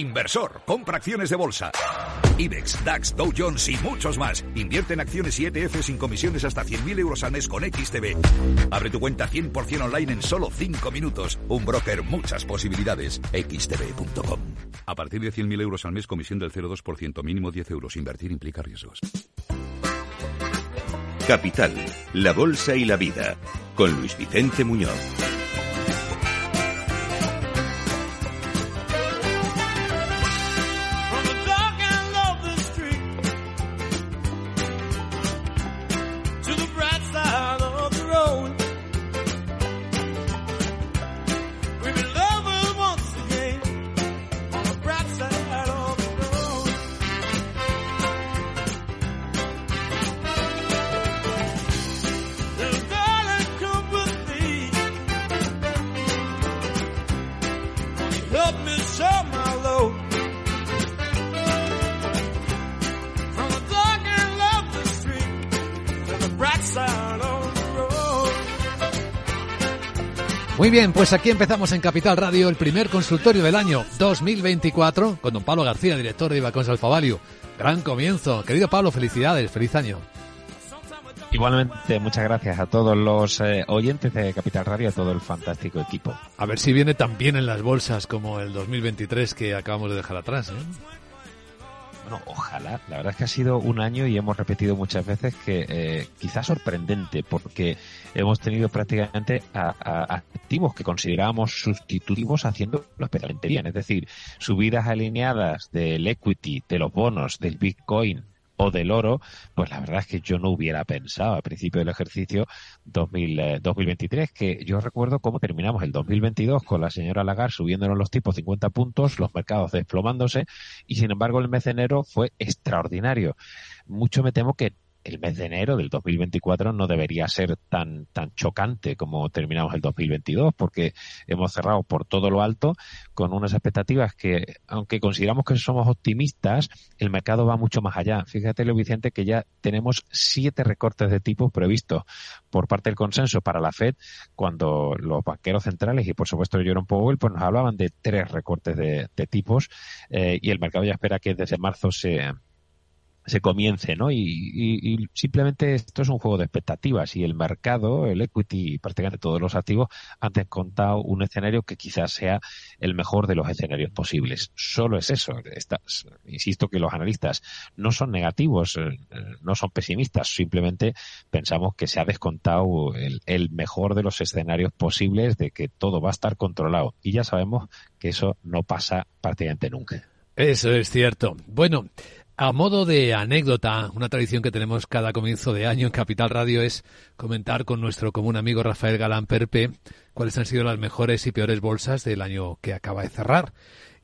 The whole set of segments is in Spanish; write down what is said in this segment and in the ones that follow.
Inversor, compra acciones de bolsa. IBEX, DAX, Dow Jones y muchos más. Invierte en acciones y ETF sin comisiones hasta 100.000 euros al mes con XTB. Abre tu cuenta 100% online en solo 5 minutos. Un broker, muchas posibilidades. XTB.com. A partir de 100.000 euros al mes, comisión del 0,2%, mínimo 10 euros. Invertir implica riesgos. Capital, la Bolsa y la Vida, con Luis Vicente Muñoz. Muy bien, pues aquí empezamos en Capital Radio el primer consultorio del año 2024 con don Pablo García, director de Ibacons Alfavalio. Gran comienzo. Querido Pablo, felicidades, feliz año. Igualmente, muchas gracias a todos los eh, oyentes de Capital Radio, a todo el fantástico equipo. A ver si viene tan bien en las bolsas como el 2023 que acabamos de dejar atrás. ¿eh? Bueno, ojalá. La verdad es que ha sido un año y hemos repetido muchas veces que eh, quizás sorprendente porque hemos tenido prácticamente a, activos que considerábamos sustitutivos haciendo especialmente bien. Es decir, subidas alineadas del equity, de los bonos, del Bitcoin, o del oro, pues la verdad es que yo no hubiera pensado al principio del ejercicio 2000, 2023, eh, que yo recuerdo cómo terminamos el 2022 con la señora Lagarde subiéndonos los tipos 50 puntos, los mercados desplomándose y sin embargo el mes de enero fue extraordinario. Mucho me temo que el mes de enero del 2024 no debería ser tan, tan chocante como terminamos el 2022, porque hemos cerrado por todo lo alto con unas expectativas que, aunque consideramos que somos optimistas, el mercado va mucho más allá. Fíjate, lo Vicente, que ya tenemos siete recortes de tipos previstos por parte del consenso para la Fed, cuando los banqueros centrales y, por supuesto, Jerome Powell, pues nos hablaban de tres recortes de, tipos eh, y el mercado ya espera que desde marzo se se comience, ¿no? Y, simplemente esto es un juego de expectativas y el mercado, el equity, prácticamente todos los activos han descontado un escenario que quizás sea el mejor de los escenarios posibles. Solo es eso. insisto que los analistas no son negativos, eh, no son pesimistas, simplemente pensamos que se ha descontado el, el mejor de los escenarios posibles de que todo va a estar controlado y ya sabemos que eso no pasa prácticamente nunca. Eso es cierto. Bueno, a modo de anécdota, una tradición que tenemos cada comienzo de año en Capital Radio es comentar con nuestro común amigo Rafael Galán Perpe cuáles han sido las mejores y peores bolsas del año que acaba de cerrar.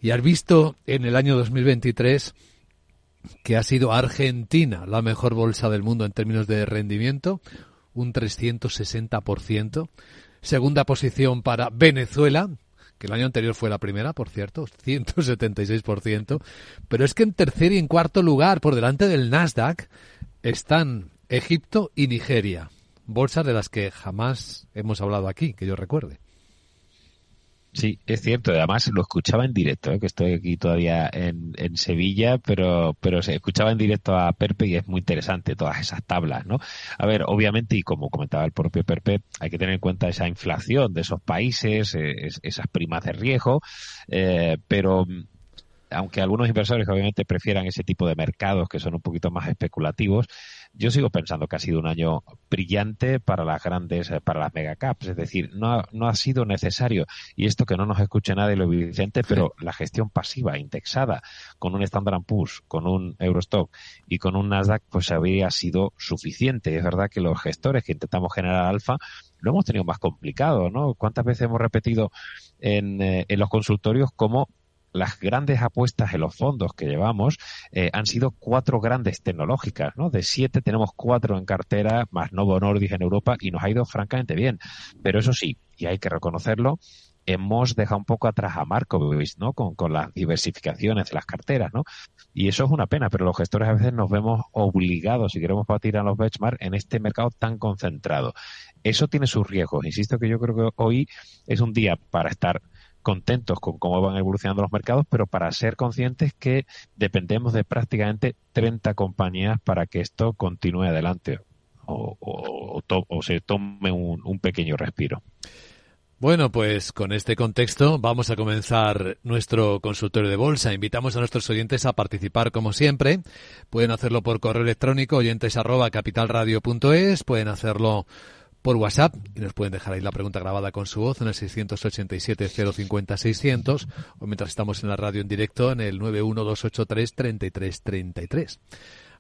Y has visto en el año 2023 que ha sido Argentina la mejor bolsa del mundo en términos de rendimiento, un 360%. Segunda posición para Venezuela, que el año anterior fue la primera, por cierto, 176%, pero es que en tercer y en cuarto lugar, por delante del Nasdaq, están Egipto y Nigeria, bolsas de las que jamás hemos hablado aquí, que yo recuerde. Sí, es cierto. Además lo escuchaba en directo, ¿eh? que estoy aquí todavía en, en, Sevilla, pero, pero se escuchaba en directo a Perpe y es muy interesante todas esas tablas, ¿no? A ver, obviamente, y como comentaba el propio Perpe, hay que tener en cuenta esa inflación de esos países, eh, esas primas de riesgo, eh, pero aunque algunos inversores obviamente prefieran ese tipo de mercados que son un poquito más especulativos, yo sigo pensando que ha sido un año brillante para las grandes, eh, para las megacaps. Es decir, no ha, no ha sido necesario, y esto que no nos escuche nadie lo evidente, pero la gestión pasiva, indexada, con un Standard Poor's, con un Eurostock y con un Nasdaq, pues habría sido suficiente. Es verdad que los gestores que intentamos generar alfa lo hemos tenido más complicado, ¿no? ¿Cuántas veces hemos repetido en, eh, en los consultorios cómo las grandes apuestas en los fondos que llevamos eh, han sido cuatro grandes tecnológicas, ¿no? De siete tenemos cuatro en cartera, más Novo Nordisk en Europa y nos ha ido francamente bien. Pero eso sí, y hay que reconocerlo, hemos dejado un poco atrás a Markowitz, ¿no? Con, con, las diversificaciones de las carteras, ¿no? Y eso es una pena, pero los gestores a veces nos vemos obligados, si queremos batir a los benchmarks, en este mercado tan concentrado. Eso tiene sus riesgos. Insisto que yo creo que hoy es un día para estar contentos con cómo van evolucionando los mercados, pero para ser conscientes que dependemos de prácticamente 30 compañías para que esto continúe adelante o, o, se tome un pequeño respiro. Bueno, pues con este contexto vamos a comenzar nuestro consultorio de bolsa. Invitamos a nuestros oyentes a participar como siempre. Pueden hacerlo por correo electrónico oyentes arroba capitalradio.es, pueden hacerlo por WhatsApp y nos pueden dejar ahí la pregunta grabada con su voz en el 687 050 600 o mientras estamos en la radio en directo en el 91283 3333.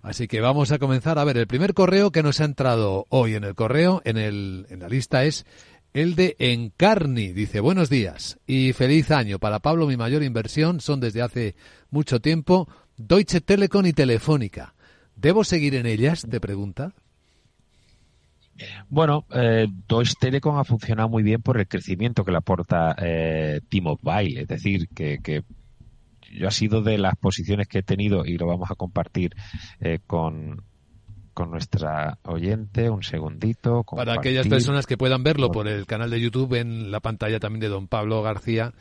Así que vamos a comenzar. A ver, el primer correo que nos ha entrado hoy en el correo, en, el, en la lista es el de Encarni dice, buenos días y feliz año. Para Pablo mi mayor inversión son desde hace mucho tiempo Deutsche Telekom y Telefónica. ¿Debo seguir en ellas? Te pregunta. Bueno, eh, Deutsche Telekom ha funcionado muy bien por el crecimiento que le aporta eh, T-Mobile. Es decir, que, que yo ha sido de las posiciones que he tenido y lo vamos a compartir eh, con, con nuestra oyente, un segundito. Para aquellas personas que puedan verlo por el canal de YouTube, en la pantalla también de don Pablo García,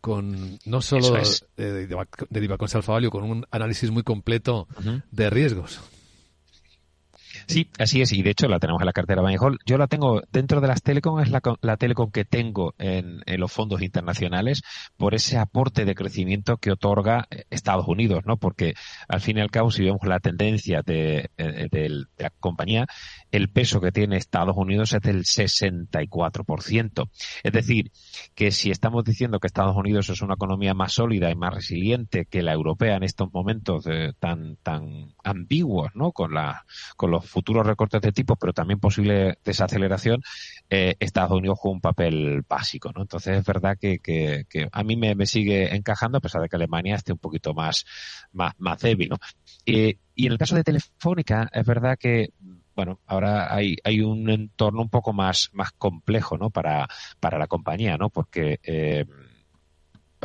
con no solo de, de, de con un análisis muy completo de riesgos. Sí, así es, y de hecho la tenemos en la cartera Hall. Yo la tengo dentro de las Telecom, es la, la Telecom que tengo en, los fondos internacionales por ese aporte de crecimiento que otorga eh, Estados Unidos, ¿no? Porque al fin y al cabo, si vemos la tendencia de, eh, de la compañía, el peso que tiene Estados Unidos es del 64%. Es decir, que si estamos diciendo que Estados Unidos es una economía más sólida y más resiliente que la europea en estos momentos eh, tan, tan ambiguos, ¿no? Con, la, con los recortes de tipo, pero también posible desaceleración, eh, Estados Unidos juega un papel básico, ¿no? Entonces es verdad que, que, a mí me, sigue encajando, a pesar de que Alemania esté un poquito más, más, más débil, ¿no? y en el caso de Telefónica, es verdad que bueno, ahora hay, hay un entorno un poco más, más complejo, ¿no? Para, para la compañía, ¿no? Porque, eh,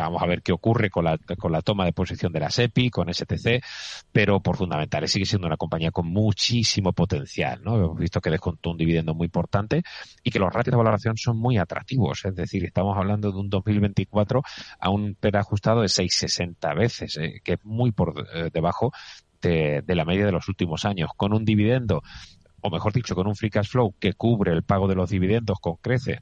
vamos a ver qué ocurre con la, con la toma de posición de la SEPI, con STC, pero por fundamentales sigue siendo una compañía con muchísimo potencial, ¿no? Hemos visto que descontó un dividendo muy importante y que los ratios de valoración son muy atractivos, es decir, estamos hablando de un 2024 a un PER ajustado de 6,60 veces, eh, que es muy por eh, debajo de, de, la media de los últimos años, con un dividendo o mejor dicho, con un free cash flow que cubre el pago de los dividendos con crece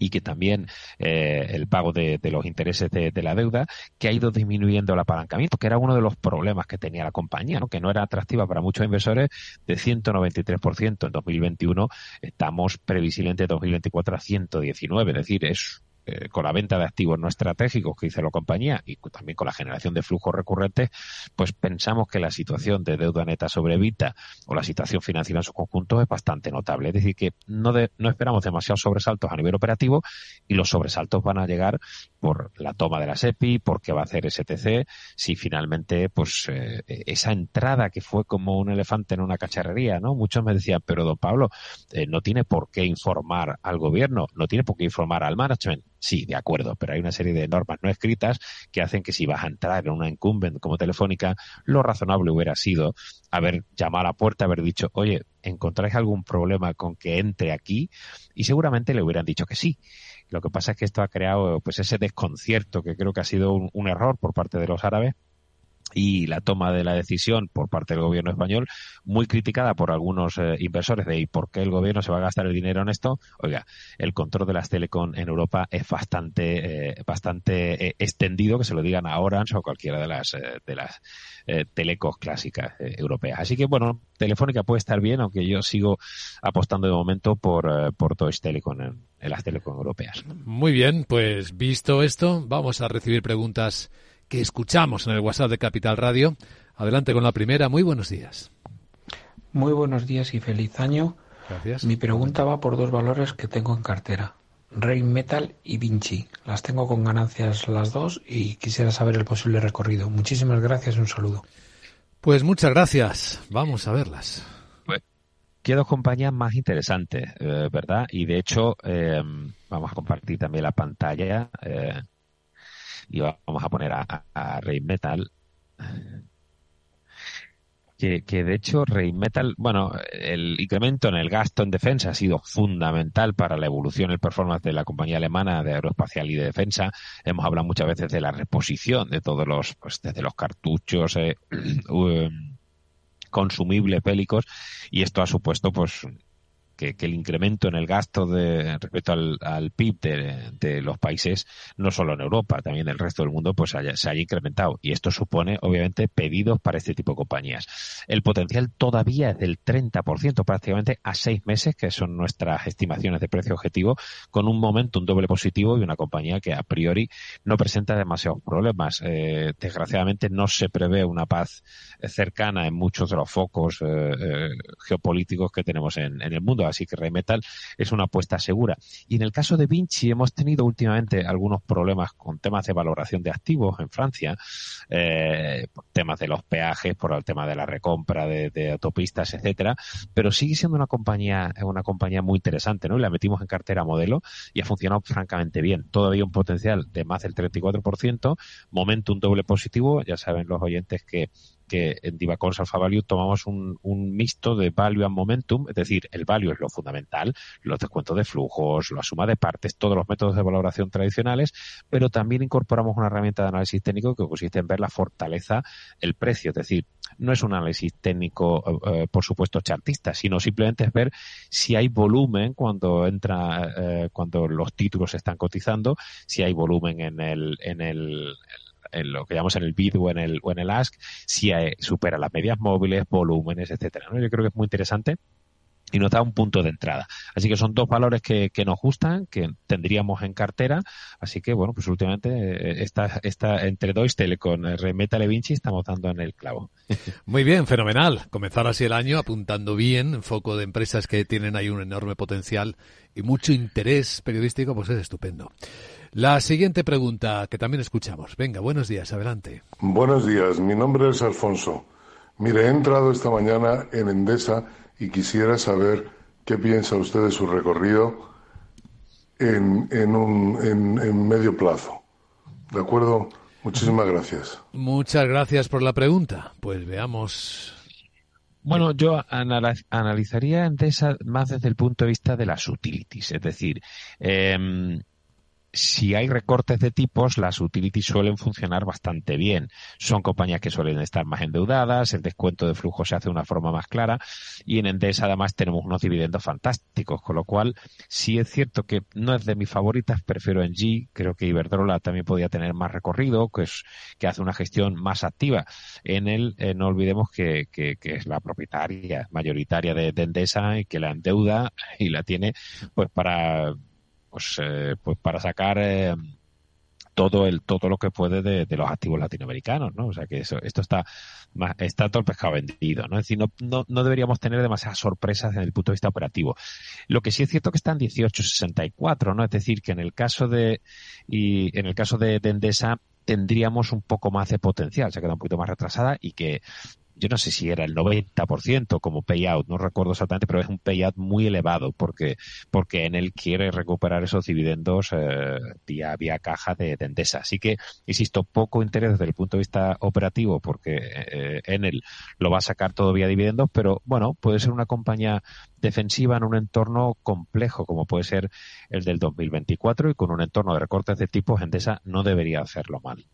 y que también eh, el pago de, los intereses de, la deuda, que ha ido disminuyendo el apalancamiento, que era uno de los problemas que tenía la compañía, ¿no? que no era atractiva para muchos inversores, de 193% en 2021, estamos previsiblemente en 2024 a 119, es decir, es eh, con la venta de activos no estratégicos que hizo la compañía y también con la generación de flujos recurrentes, pues pensamos que la situación de deuda neta sobre Vita o la situación financiera en su conjunto es bastante notable. Es decir, que no, no esperamos demasiados sobresaltos a nivel operativo y los sobresaltos van a llegar por la toma de la SEPI, por qué va a hacer STC, si finalmente, pues, eh, esa entrada que fue como un elefante en una cacharrería, ¿no? Muchos me decían, pero don Pablo, eh, no tiene por qué informar al gobierno, no tiene por qué informar al management. Sí, de acuerdo, pero hay una serie de normas no escritas que hacen que si vas a entrar en una incumbent como Telefónica, lo razonable hubiera sido haber llamado a la puerta, haber dicho, oye, ¿encontráis algún problema con que entre aquí? Y seguramente le hubieran dicho que sí. Lo que pasa es que esto ha creado pues ese desconcierto que creo que ha sido un error por parte de los árabes y la toma de la decisión por parte del gobierno español, muy criticada por algunos eh, inversores de ¿y por qué el gobierno se va a gastar el dinero en esto? Oiga, el control de las telecom en Europa es bastante, eh, bastante eh, extendido, que se lo digan a Orange o cualquiera de las, de las telecos clásicas europeas. Así que bueno, Telefónica puede estar bien, aunque yo sigo apostando de momento por, por Deutsche Telekom en, en las telecom europeas. Muy bien, pues visto esto, vamos a recibir preguntas que escuchamos en el WhatsApp de Capital Radio. Adelante con la primera. Muy buenos días. Muy buenos días y feliz año. Gracias. Mi pregunta va por dos valores que tengo en cartera. Rain Metal y Vinci. Las tengo con ganancias las dos y quisiera saber el posible recorrido. Muchísimas gracias y un saludo. Pues muchas gracias. Vamos a verlas. Pues, qué dos compañías más interesantes, eh, ¿verdad? Y de hecho, eh, vamos a compartir también la pantalla. Eh, y vamos a poner a, a Metal. que, que de hecho Rheinmetall, bueno, el incremento en el gasto en defensa ha sido fundamental para la evolución y el performance de la compañía alemana de aeroespacial y de defensa. Hemos hablado muchas veces de la reposición de todos los, pues desde los cartuchos, eh, um, consumibles bélicos, y esto ha supuesto pues que, el incremento en el gasto de respecto al, PIB de, los países, no solo en Europa, también en el resto del mundo, pues se haya incrementado. Y esto supone, obviamente, pedidos para este tipo de compañías. El potencial todavía es del 30%, prácticamente a seis meses, que son nuestras estimaciones de precio objetivo, con un momento, un doble positivo y una compañía que a priori no presenta demasiados problemas. Eh, desgraciadamente no se prevé una paz cercana en muchos de los focos eh, eh, geopolíticos que tenemos en, en el mundo así que Rheinmetall es una apuesta segura. Y en el caso de Vinci hemos tenido últimamente algunos problemas con temas de valoración de activos en Francia, eh, temas de los peajes, por el tema de la recompra de, autopistas, etcétera, pero sigue siendo una compañía, una compañía muy interesante, ¿no? Y la metimos en cartera modelo y ha funcionado francamente bien. Todavía un potencial de más del 34%, momento un doble positivo, ya saben los oyentes que que en Divacons Alpha Value tomamos un, un, mixto de value and momentum, es decir, el value es lo fundamental, los descuentos de flujos, la suma de partes, todos los métodos de valoración tradicionales, pero también incorporamos una herramienta de análisis técnico que consiste en ver la fortaleza, el precio, es decir, no es un análisis técnico, eh, eh, por supuesto, chartista, sino simplemente es ver si hay volumen cuando entra, eh, cuando los títulos están cotizando, si hay volumen en el, en el, en lo que llamamos en el bid o en el, o en el ask, si eh, supera las medias móviles, volúmenes, etcétera. ¿no? Yo creo que es muy interesante y nos da un punto de entrada. Así que son dos valores que, que, nos gustan, que tendríamos en cartera. Así que, bueno, pues últimamente eh, está, está entre Deutsche Telekom, Remeta Levinci, estamos dando en el clavo. Muy bien, fenomenal. Comenzar así el año apuntando bien, foco de empresas que tienen ahí un enorme potencial y mucho interés periodístico, pues es estupendo. La siguiente pregunta que también escuchamos. Venga, buenos días, adelante. Buenos días, mi nombre es Alfonso. Mire, he entrado esta mañana en Endesa y quisiera saber qué piensa usted de su recorrido en, en, un, en, medio plazo. ¿De acuerdo? Muchísimas gracias. Muchas gracias por la pregunta. Pues veamos bueno, yo analizaría Endesa más desde el punto de vista de las utilities, es decir, eh, si hay recortes de tipos, las utilities suelen funcionar bastante bien. Son compañías que suelen estar más endeudadas, el descuento de flujo se hace de una forma más clara y en Endesa además tenemos unos dividendos fantásticos, con lo cual sí es cierto que no es de mis favoritas, prefiero en G, creo que Iberdrola también podría tener más recorrido, que, es, que hace una gestión más activa. En él eh, no olvidemos que, que, es la propietaria mayoritaria de Endesa y que la endeuda y la tiene pues para pues, eh, pues para sacar eh, todo el todo lo que puede de, los activos latinoamericanos, ¿no? O sea que eso, esto está está todo el pescado vendido, ¿no? Es decir, no, no, deberíamos tener demasiadas sorpresas desde el punto de vista operativo. Lo que sí es cierto que está en 18.64, ¿no? Es decir, que en el caso de y en el caso de, de Endesa tendríamos un poco más de potencial, se ha quedado un poquito más retrasada y que yo no sé si era el 90% como payout, no recuerdo exactamente, pero es un payout muy elevado porque, porque en él quiere recuperar esos dividendos eh, vía, vía caja de, Endesa. Así que, insisto, poco interés desde el punto de vista operativo porque eh, en él lo va a sacar todo vía dividendos, pero bueno, puede ser una compañía defensiva en un entorno complejo como puede ser el del 2024 y con un entorno de recortes de tipos Endesa no debería hacerlo mal.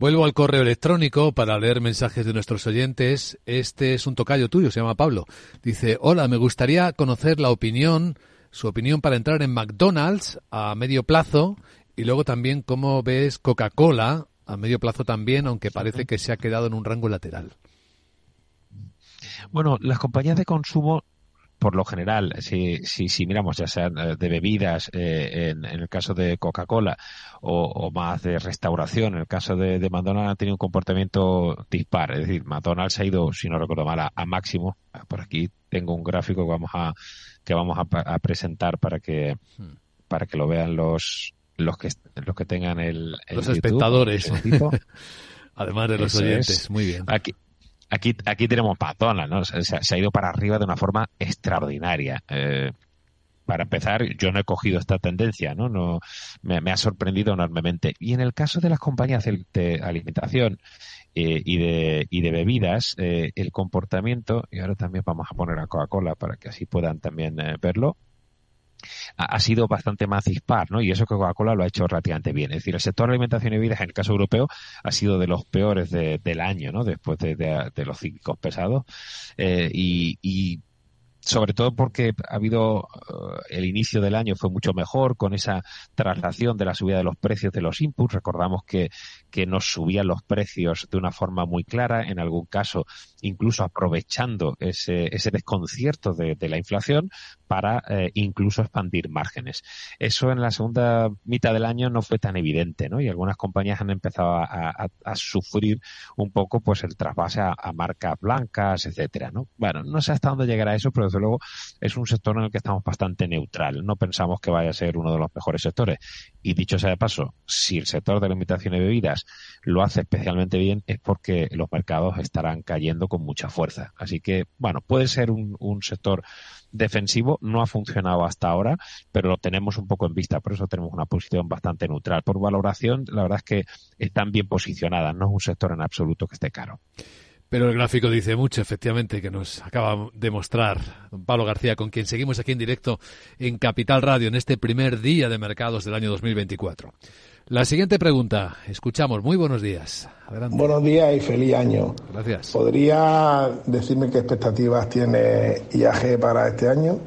Vuelvo al correo electrónico para leer mensajes de nuestros oyentes. Este es un tocayo tuyo, se llama Pablo. Dice, hola, me gustaría conocer la opinión, su opinión para entrar en McDonald's a medio plazo y luego también cómo ves Coca-Cola a medio plazo también, aunque parece que se ha quedado en un rango lateral. Bueno, las compañías de consumo por lo general, si, si, si miramos ya sean eh, de bebidas eh, en, el caso de Coca-Cola o, más de restauración, en el caso de, de, McDonald's han tenido un comportamiento dispar. Es decir, McDonald's ha ido, si no recuerdo mal, a, máximo. Por aquí tengo un gráfico que vamos a, que vamos a, presentar para que, hmm. para que lo vean los, los que, los que tengan el, los espectadores. Además de los oyentes. Muy bien. Aquí, aquí, aquí tenemos Patona, ¿no? Se, ha ido para arriba de una forma extraordinaria. Eh, para empezar, yo no he cogido esta tendencia, ¿no? no me, ha sorprendido enormemente. Y en el caso de las compañías de alimentación eh, y, de, y de bebidas, eh, el comportamiento, y ahora también vamos a poner a Coca-Cola para que así puedan también eh, verlo, ha, sido bastante más dispar, ¿no? Y eso que Coca-Cola lo ha hecho relativamente bien. Es decir, el sector de alimentación y bebidas, en el caso europeo, ha sido de los peores del año, ¿no? Después de, los cíclicos pesados. y, y sobre todo porque ha habido eh, el inicio del año fue mucho mejor con esa traslación de la subida de los precios de los inputs. Recordamos que, que nos subían los precios de una forma muy clara, en algún caso incluso aprovechando ese, ese desconcierto de, la inflación para eh, incluso expandir márgenes. Eso en la segunda mitad del año no fue tan evidente, ¿no? Y algunas compañías han empezado a, sufrir un poco pues el trasvase a, marcas blancas, etcétera, ¿no? Bueno, no sé hasta dónde llegará eso, pero desde luego es un sector en el que estamos bastante neutral. No pensamos que vaya a ser uno de los mejores sectores. Y dicho sea de paso, si el sector de la imitación de bebidas lo hace especialmente bien, es porque los mercados estarán cayendo con mucha fuerza. Así que, bueno, puede ser un sector defensivo, no ha funcionado hasta ahora, pero lo tenemos un poco en vista, por eso tenemos una posición bastante neutral. Por valoración, la verdad es que están bien posicionadas, no es un sector en absoluto que esté caro. Pero el gráfico dice mucho, efectivamente, que nos acaba de mostrar don Pablo García, con quien seguimos aquí en directo en Capital Radio en este primer día de mercados del año 2024. La siguiente pregunta, escuchamos. Muy buenos días. Buenos días y feliz año. Gracias. ¿Podría decirme qué expectativas tiene IAG para este año?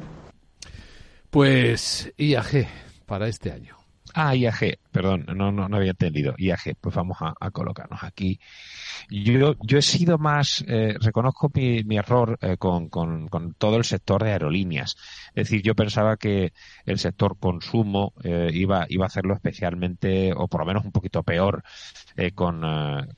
Pues IAG para este año. Ah, IAG, perdón, no, no, había entendido. IAG, pues vamos a, colocarnos aquí. Yo, yo he sido más, eh, reconozco mi, mi error eh, con, con, con, todo el sector de aerolíneas. Es decir, yo pensaba que el sector consumo eh, iba, iba a hacerlo especialmente, o por lo menos un poquito peor eh, con,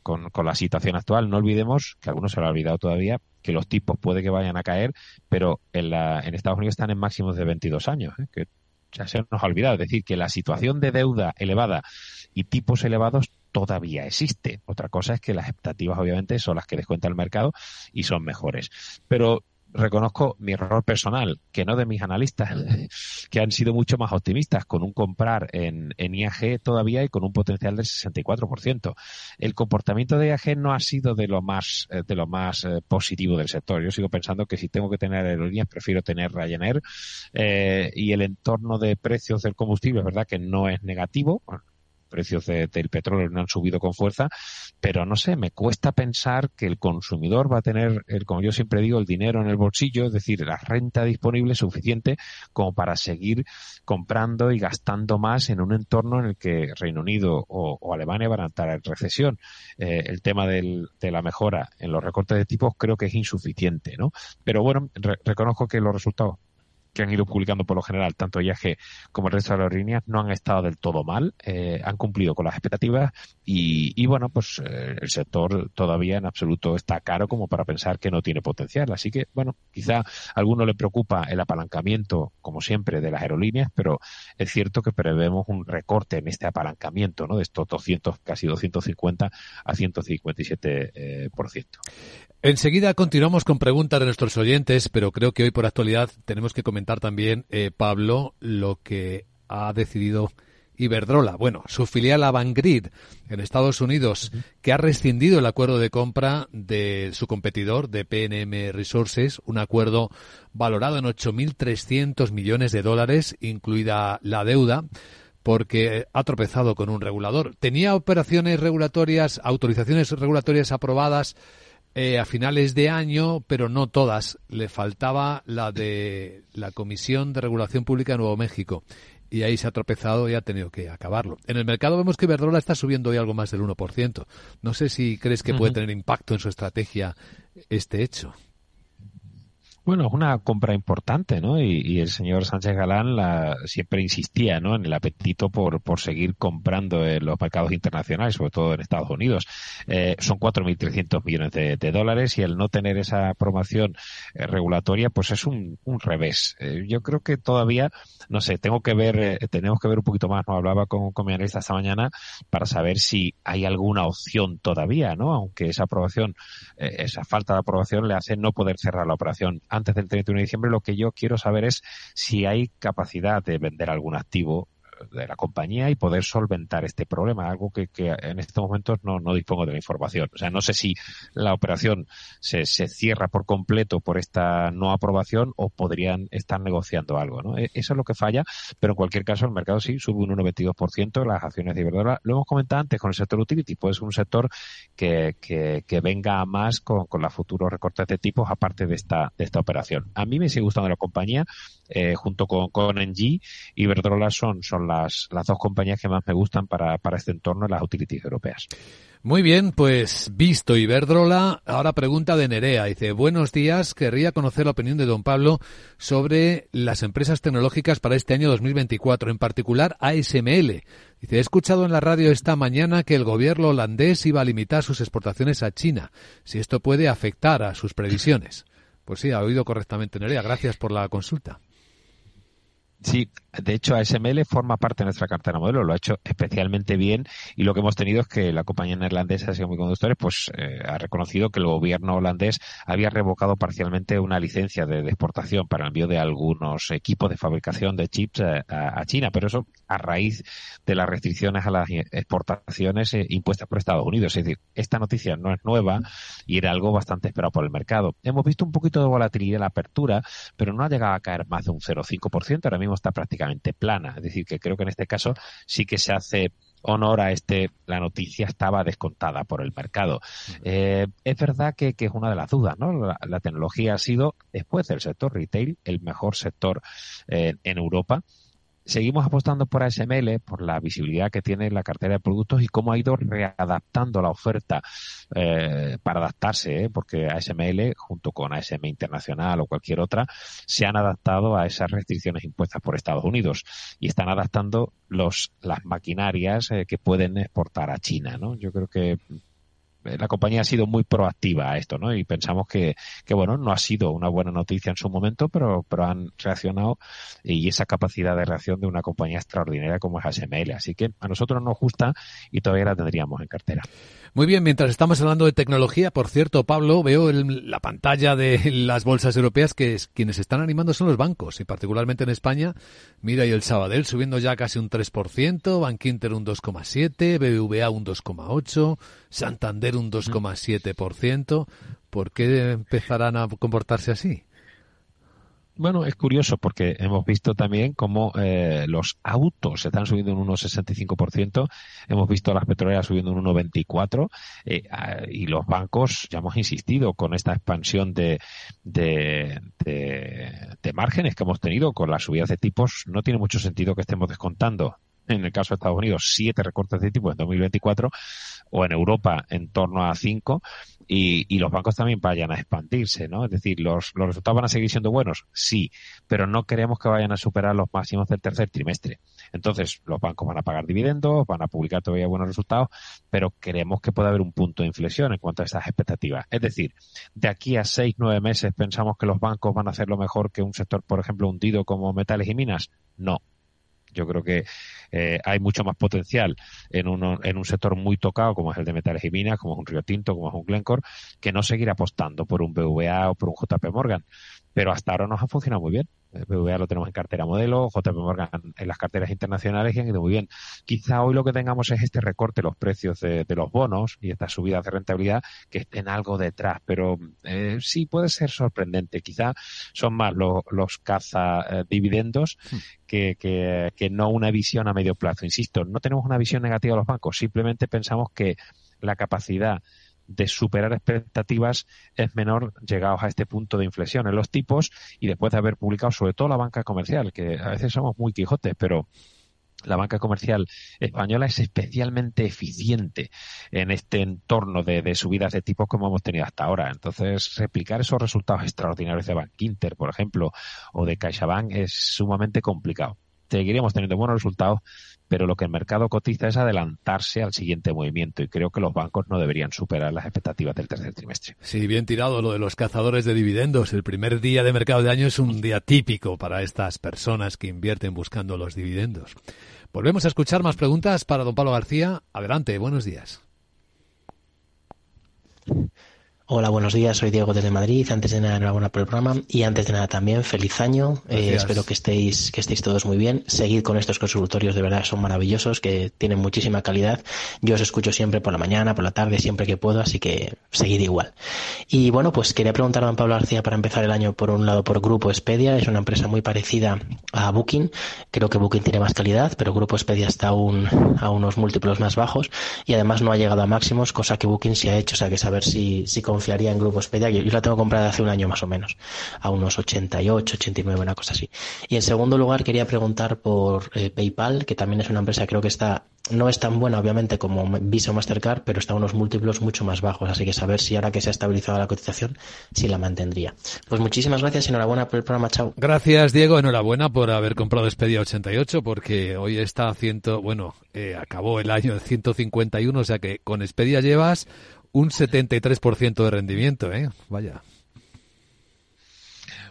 con, con la situación actual. No olvidemos, que algunos se lo ha olvidado todavía, que los tipos puede que vayan a caer, pero en, la, en Estados Unidos están en máximos de 22 años, que se nos ha olvidado, es decir, que la situación de deuda elevada y tipos elevados todavía existe. Otra cosa es que las expectativas obviamente son las que descuenta el mercado y son mejores. Pero reconozco mi error personal, que no de mis analistas, que han sido mucho más optimistas, con un comprar en, en IAG todavía y con un potencial del 64%. El comportamiento de IAG no ha sido de lo más, eh, de lo más eh, positivo del sector. Yo sigo pensando que si tengo que tener aerolíneas, prefiero tener Ryanair, eh, y el entorno de precios del combustible es verdad que no es negativo, precios del petróleo no han subido con fuerza, pero no sé, me cuesta pensar que el consumidor va a tener, el, como yo siempre digo, el dinero en el bolsillo, es decir, la renta disponible suficiente como para seguir comprando y gastando más en un entorno en el que Reino Unido o, Alemania van a entrar en recesión. Eh, el tema del, de la mejora en los recortes de tipos creo que es insuficiente, ¿no? Pero bueno, reconozco que los resultados que han ido publicando por lo general, tanto IAG como el resto de las aerolíneas, no han estado del todo mal, eh, han cumplido con las expectativas y, bueno, pues eh, el sector todavía en absoluto está caro como para pensar que no tiene potencial. Así que, bueno, quizá a alguno le preocupa el apalancamiento, como siempre, de las aerolíneas, pero es cierto que prevemos un recorte en este apalancamiento, ¿no? De estos 200, casi 250 a 157%. Eh, por ciento. Enseguida continuamos con preguntas de nuestros oyentes, pero creo que hoy por actualidad tenemos que comentar también, eh, Pablo, lo que ha decidido Iberdrola. Bueno, su filial Avangrid en Estados Unidos, que ha rescindido el acuerdo de compra de su competidor, de PNM Resources, un acuerdo valorado en 8.300 millones de dólares, incluida la deuda porque ha tropezado con un regulador. Tenía operaciones regulatorias, autorizaciones regulatorias aprobadas eh, a finales de año, pero no todas. Le faltaba la de la Comisión de Regulación Pública de Nuevo México. Y ahí se ha tropezado y ha tenido que acabarlo. En el mercado vemos que Iberdrola está subiendo hoy algo más del 1%. No sé si crees que puede tener impacto en su estrategia este hecho. Bueno, es una compra importante, ¿no? Y, el señor Sánchez Galán la, siempre insistía, ¿no? En el apetito por, por seguir comprando en los mercados internacionales, sobre todo en Estados Unidos. Eh, son 4.300 millones de, dólares y el no tener esa aprobación eh, regulatoria, pues es un, un revés. Eh, yo creo que todavía, no sé, tengo que ver, eh, tenemos que ver un poquito más, ¿no? Hablaba con, con mi analista esta mañana para saber si hay alguna opción todavía, ¿no? Aunque esa aprobación, esa falta de aprobación le hace no poder cerrar la operación antes del 31 de diciembre. Lo que yo quiero saber es si hay capacidad de vender algún activo de la compañía y poder solventar este problema, algo que, que en estos momentos no, no, dispongo de la información. O sea, no sé si la operación se, se, cierra por completo por esta no aprobación o podrían estar negociando algo. ¿no? E, eso es lo que falla, pero en cualquier caso el mercado sí sube un 1,22% las acciones de Iberdrola. Lo hemos comentado antes con el sector utility, puede ser un sector que, que, que venga más con, con los futuros recortes de tipos aparte de esta, de esta operación. A mí me sigue gustando la compañía, eh, junto con, con NG, Iberdrola son, son las, las dos compañías que más me gustan para, para este entorno en las utilities europeas. Muy bien, pues visto Iberdrola, ahora pregunta de Nerea. Dice, buenos días, querría conocer la opinión de don Pablo sobre las empresas tecnológicas para este año 2024, en particular ASML. Dice, he escuchado en la radio esta mañana que el gobierno holandés iba a limitar sus exportaciones a China, si esto puede afectar a sus previsiones. Pues sí, ha oído correctamente Nerea. Gracias por la consulta. Sí, de hecho ASML forma parte de nuestra cartera modelo, lo ha hecho especialmente bien y lo que hemos tenido es que la compañía neerlandesa de semiconductores pues eh, ha reconocido que el gobierno holandés había revocado parcialmente una licencia de, exportación para el envío de algunos equipos de fabricación de chips a, a, China, pero eso a raíz de las restricciones a las exportaciones eh, impuestas por Estados Unidos. Es decir, esta noticia no es nueva y era algo bastante esperado por el mercado. Hemos visto un poquito de volatilidad en la apertura, pero no ha llegado a caer más de un 0,5%. Ahora mismo está prácticamente plana. Es decir, que creo que en este caso sí que se hace honor a este, la noticia estaba descontada por el mercado. Eh, es verdad que, que, es una de las dudas, ¿no? La, la, tecnología ha sido, después del sector retail, el mejor sector eh, en Europa seguimos apostando por ASML, por la visibilidad que tiene la cartera de productos y cómo ha ido readaptando la oferta eh, para adaptarse, ¿eh? porque ASML, junto con ASM Internacional o cualquier otra, se han adaptado a esas restricciones impuestas por Estados Unidos y están adaptando los, las maquinarias eh, que pueden exportar a China. ¿no? Yo creo que la compañía ha sido muy proactiva a esto, ¿no? Y pensamos que, que, bueno, no ha sido una buena noticia en su momento, pero, pero han reaccionado y esa capacidad de reacción de una compañía extraordinaria como es ASML. Así que a nosotros nos gusta y todavía la tendríamos en cartera. Muy bien, mientras estamos hablando de tecnología, por cierto, Pablo, veo la pantalla de las bolsas europeas que es, quienes están animando son los bancos, y particularmente en España, mira, y el Sabadell subiendo ya casi un 3%, Bankinter un 2,7%, BBVA un 2,8%, Santander un 2,7%. ¿Por qué empezarán a comportarse así? Bueno, es curioso porque hemos visto también cómo eh, los autos se están subiendo un 1,65%, hemos visto las petroleras subiendo un 1,24% eh, y los bancos, ya hemos insistido con esta expansión de, de, de, de márgenes que hemos tenido con las subidas de tipos, no tiene mucho sentido que estemos descontando en el caso de Estados Unidos, siete recortes de tipos en 2024 o en Europa en torno a cinco y, y, los bancos también vayan a expandirse, ¿no? Es decir, los, los resultados van a seguir siendo buenos, sí, pero no queremos que vayan a superar los máximos del tercer trimestre. Entonces, los bancos van a pagar dividendos, van a publicar todavía buenos resultados, pero queremos que pueda haber un punto de inflexión en cuanto a esas expectativas. Es decir, de aquí a seis, nueve meses pensamos que los bancos van a hacer lo mejor que un sector, por ejemplo, hundido como metales y minas. No, yo creo que eh, hay mucho más potencial en, en un sector muy tocado como es el de metales y minas, como es un Río Tinto, como es un Glencore, que no seguir apostando por un BVA o por un JP Morgan. Pero hasta ahora nos ha funcionado muy bien. El BVA lo tenemos en cartera modelo, JP Morgan en las carteras internacionales y han ido muy bien. Quizá hoy lo que tengamos es este recorte de los precios de, de los bonos y estas subidas de rentabilidad que estén algo detrás, pero eh, sí puede ser sorprendente. Quizá son más los, los caza eh, dividendos hmm. que, que, que no una visión a medio plazo. Insisto, no tenemos una visión negativa de los bancos, simplemente pensamos que la capacidad de superar expectativas es menor llegados a este punto de inflexión en los tipos y después de haber publicado sobre todo la banca comercial, que a veces somos muy quijotes, pero la banca comercial española es especialmente eficiente en este entorno de, de, subidas de tipos como hemos tenido hasta ahora. Entonces, replicar esos resultados extraordinarios de Bank Inter, por ejemplo, o de CaixaBank es sumamente complicado. Seguiríamos teniendo buenos resultados, pero lo que el mercado cotiza es adelantarse al siguiente movimiento y creo que los bancos no deberían superar las expectativas del tercer trimestre. Sí, bien tirado lo de los cazadores de dividendos. El primer día de mercado de año es un día típico para estas personas que invierten buscando los dividendos. Volvemos a escuchar más preguntas para don Pablo García. Adelante, buenos días. Hola, buenos días. Soy Diego desde Madrid. Antes de nada, enhorabuena por el programa y antes de nada también feliz año. Eh, espero que estéis que estéis todos muy bien. Seguid con estos consultorios, de verdad son maravillosos, que tienen muchísima calidad. Yo os escucho siempre por la mañana, por la tarde, siempre que puedo, así que seguid igual. Y bueno, pues quería preguntar a don Pablo García para empezar el año por un lado por Grupo Expedia. Es una empresa muy parecida a Booking. Creo que Booking tiene más calidad, pero Grupo Expedia está aún a unos múltiplos más bajos y además no ha llegado a máximos, cosa que Booking sí ha hecho. O sea, que saber si, si confiaría en Grupo Expedia. Yo, la tengo comprada hace un año más o menos, a unos 88, 89, una cosa así. Y en segundo lugar quería preguntar por eh, PayPal, que también es una empresa creo que está no es tan buena obviamente como Visa o Mastercard, pero está a unos múltiplos mucho más bajos, así que saber si ahora que se ha estabilizado la cotización, si la mantendría. Pues muchísimas gracias y enhorabuena por el programa, chao. Gracias Diego, enhorabuena por haber comprado Expedia 88, porque hoy está a ciento, bueno, eh, acabó el año de 151, o sea que con Expedia llevas un 73% de rendimiento, ¿eh? Vaya.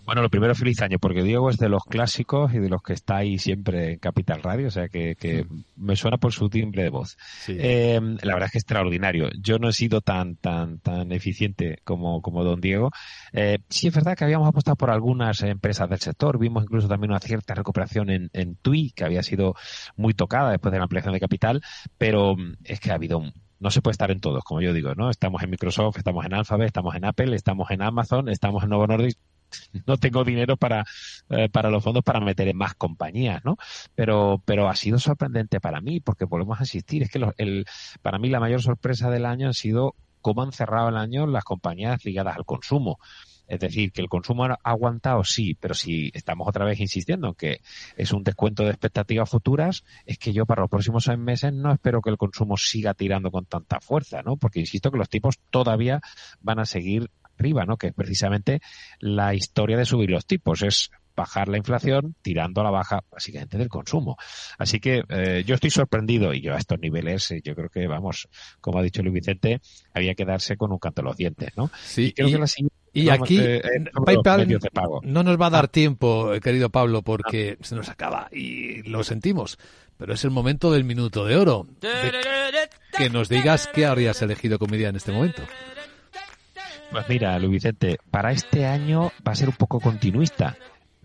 Bueno, lo primero, feliz año, porque Diego es de los clásicos y de los que está ahí siempre en Capital Radio, o sea que, me suena por su timbre de voz. Eh, la verdad es que es extraordinario. Yo no he sido tan tan tan eficiente como, como don Diego. Eh, sí es verdad que habíamos apostado por algunas empresas del sector, vimos incluso también una cierta recuperación en, en TUI, que había sido muy tocada después de la ampliación de capital, pero es que ha habido no se puede estar en todos, como yo digo, ¿no? Estamos en Microsoft, estamos en Alphabet, estamos en Apple, estamos en Amazon, estamos en Novo Nordisk, no tengo dinero para, eh, para los fondos para meter en más compañías, ¿no? Pero, pero ha sido sorprendente para mí, porque volvemos a insistir, es que el, para mí la mayor sorpresa del año ha sido cómo han cerrado el año las compañías ligadas al consumo. Es decir, que el consumo ha aguantado, sí, pero si estamos otra vez insistiendo en que es un descuento de expectativas futuras, es que yo para los próximos seis meses no espero que el consumo siga tirando con tanta fuerza, ¿no? Porque insisto que los tipos todavía van a seguir arriba, ¿no? Que es precisamente la historia de subir los tipos, es bajar la inflación tirando a la baja básicamente del consumo. Así que eh, yo estoy sorprendido y yo a estos niveles eh, yo creo que vamos, como ha dicho Luis Vicente, había que darse con un canto a los dientes, ¿no? Sí, y, aquí eh, PayPal no nos va a dar ah. tiempo, querido Pablo, porque se nos acaba y lo sentimos. Pero es el momento del minuto de oro. que nos digas qué habrías elegido comida en este momento. Pues mira, Luis Vicente, para este año va a ser un poco continuista.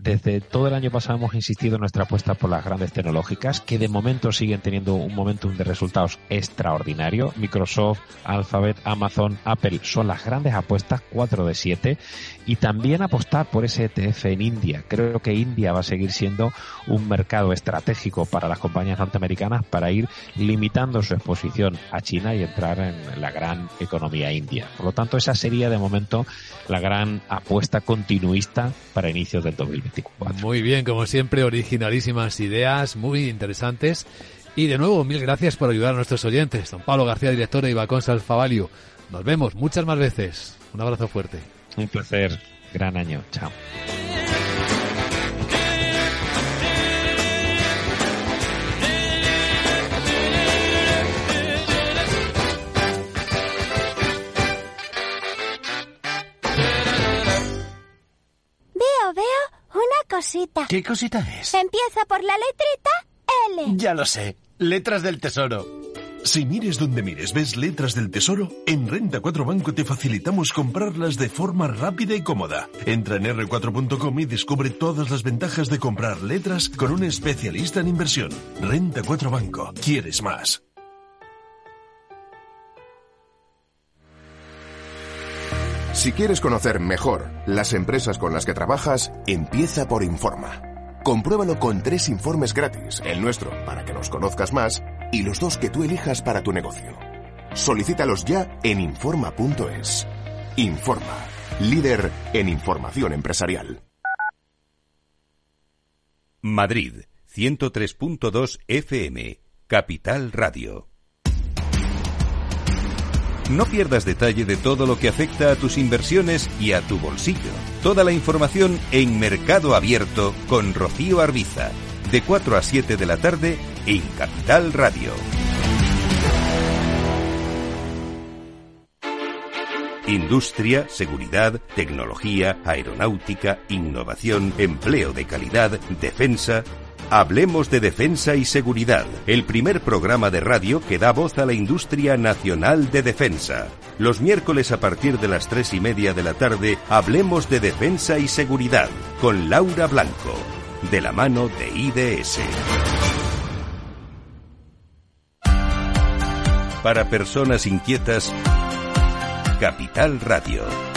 Desde todo el año pasado hemos insistido en nuestra apuesta por las grandes tecnológicas, que de momento siguen teniendo un momentum de resultados extraordinario. Microsoft, Alphabet, Amazon, Apple son las grandes apuestas, 4 de 7. Y también apostar por ese ETF en India. Creo que India va a seguir siendo un mercado estratégico para las compañías norteamericanas para ir limitando su exposición a China y entrar en la gran economía india. Por lo tanto, esa sería de momento la gran apuesta continuista para inicios del 2020. Muy bien, como siempre, originalísimas ideas, muy interesantes. Y de nuevo, mil gracias por ayudar a nuestros oyentes. Don Pablo García, director de Ibacón Salfavalio. Nos vemos muchas más veces. Un abrazo fuerte. Un placer. Gran año. Chao. Cosita. ¿Qué cosita es? Empieza por la letrita L. Ya lo sé. Letras del Tesoro. Si mires donde mires, ves letras del tesoro, en Renta 4 Banco te facilitamos comprarlas de forma rápida y cómoda. Entra en r4.com y descubre todas las ventajas de comprar letras con un especialista en inversión. Renta 4 Banco. ¿Quieres más? Si quieres conocer mejor las empresas con las que trabajas, empieza por Informa. Compruébalo con tres informes gratis, el nuestro para que nos conozcas más y los dos que tú elijas para tu negocio. Solicítalos ya en Informa.es. Informa, líder en información empresarial. Madrid, 103.2 FM, Capital Radio. No pierdas detalle de todo lo que afecta a tus inversiones y a tu bolsillo. Toda la información en Mercado Abierto con Rocío Arbiza, de 4 a 7 de la tarde en Capital Radio. Industria, seguridad, tecnología, aeronáutica, innovación, empleo de calidad, defensa. Hablemos de Defensa y Seguridad, el primer programa de radio que da voz a la industria nacional de defensa. Los miércoles a partir de las tres y media de la tarde, Hablemos de Defensa y Seguridad con Laura Blanco, de la mano de IDS. Para personas inquietas, Capital Radio.